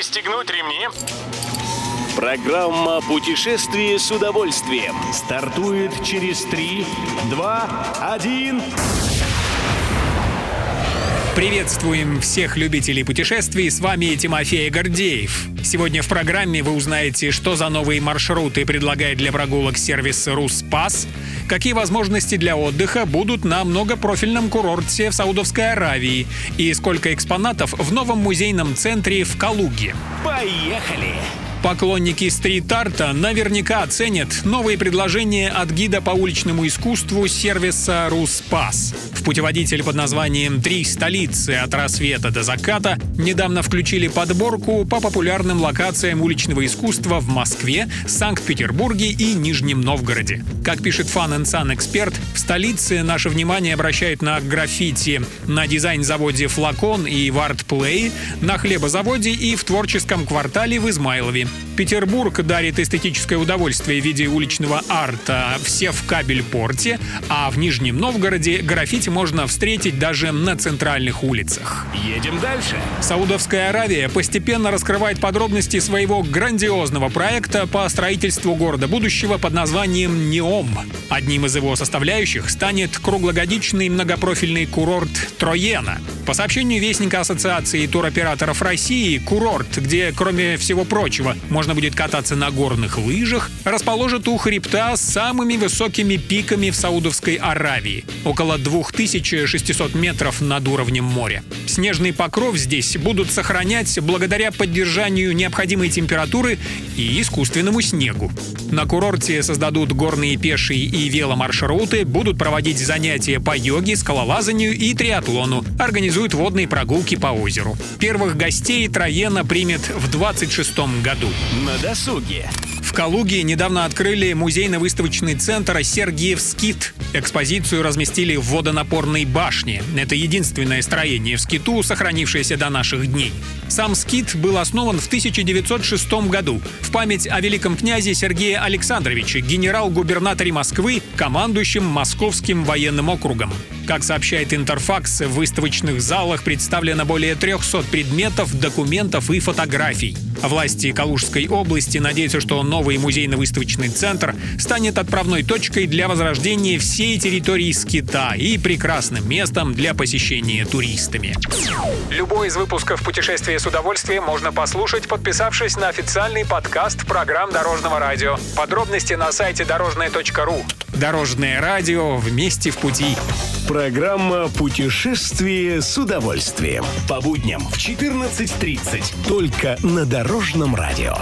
Пристегнуть ремни. Программа «Путешествие с удовольствием». Стартует через 3, 2, 1. Приветствуем всех любителей путешествий, с вами Тимофей Гордеев. Сегодня в программе вы узнаете, что за новые маршруты предлагает для прогулок сервис «Руспас», какие возможности для отдыха будут на многопрофильном курорте в Саудовской Аравии и сколько экспонатов в новом музейном центре в Калуге. Поехали! Поклонники стрит-арта наверняка оценят новые предложения от гида по уличному искусству сервиса «Руспас». В путеводитель под названием «Три столицы от рассвета до заката» недавно включили подборку по популярным локациям уличного искусства в Москве, Санкт-Петербурге и Нижнем Новгороде. Как пишет Fun Sun эксперт, в столице наше внимание обращают на граффити на дизайн-заводе «Флакон» и в арт-плей, на хлебозаводе и в творческом квартале в Измайлове. Петербург дарит эстетическое удовольствие в виде уличного арта все в кабель-порте, а в Нижнем Новгороде граффити можно встретить даже на центральных улицах. Едем дальше. Саудовская Аравия постепенно раскрывает подробности своего грандиозного проекта по строительству города будущего под названием «Неом». Одним из его составляющих станет круглогодичный многопрофильный курорт Троена. По сообщению Вестника Ассоциации туроператоров России, курорт, где, кроме всего прочего, можно будет кататься на горных лыжах, расположит у хребта с самыми высокими пиками в Саудовской Аравии – около 2600 метров над уровнем моря. Снежный покров здесь будут сохранять благодаря поддержанию необходимой температуры и искусственному снегу. На курорте создадут горные пешие и веломаршруты, будут проводить занятия по йоге, скалолазанию и триатлону, организуют водные прогулки по озеру. Первых гостей Троена примет в 26 году. На досуге. В Калуге недавно открыли музейно-выставочный центр «Сергиев Скит». Экспозицию разместили в водонапорной башне. Это единственное строение в Скиту, сохранившееся до наших дней. Сам Скит был основан в 1906 году в память о великом князе Сергее Александровиче, генерал-губернаторе Москвы, командующем Московским военным округом. Как сообщает Интерфакс, в выставочных залах представлено более 300 предметов, документов и фотографий. Власти Калужской области надеются, что новый музейно-выставочный центр станет отправной точкой для возрождения всей территории Скита и прекрасным местом для посещения туристами. Любой из выпусков «Путешествия с удовольствием» можно послушать, подписавшись на официальный подкаст программ Дорожного радио. Подробности на сайте дорожное.ру. Дорожное радио вместе в пути. Программа «Путешествие с удовольствием». По будням в 14.30. Только на Дорожном радио.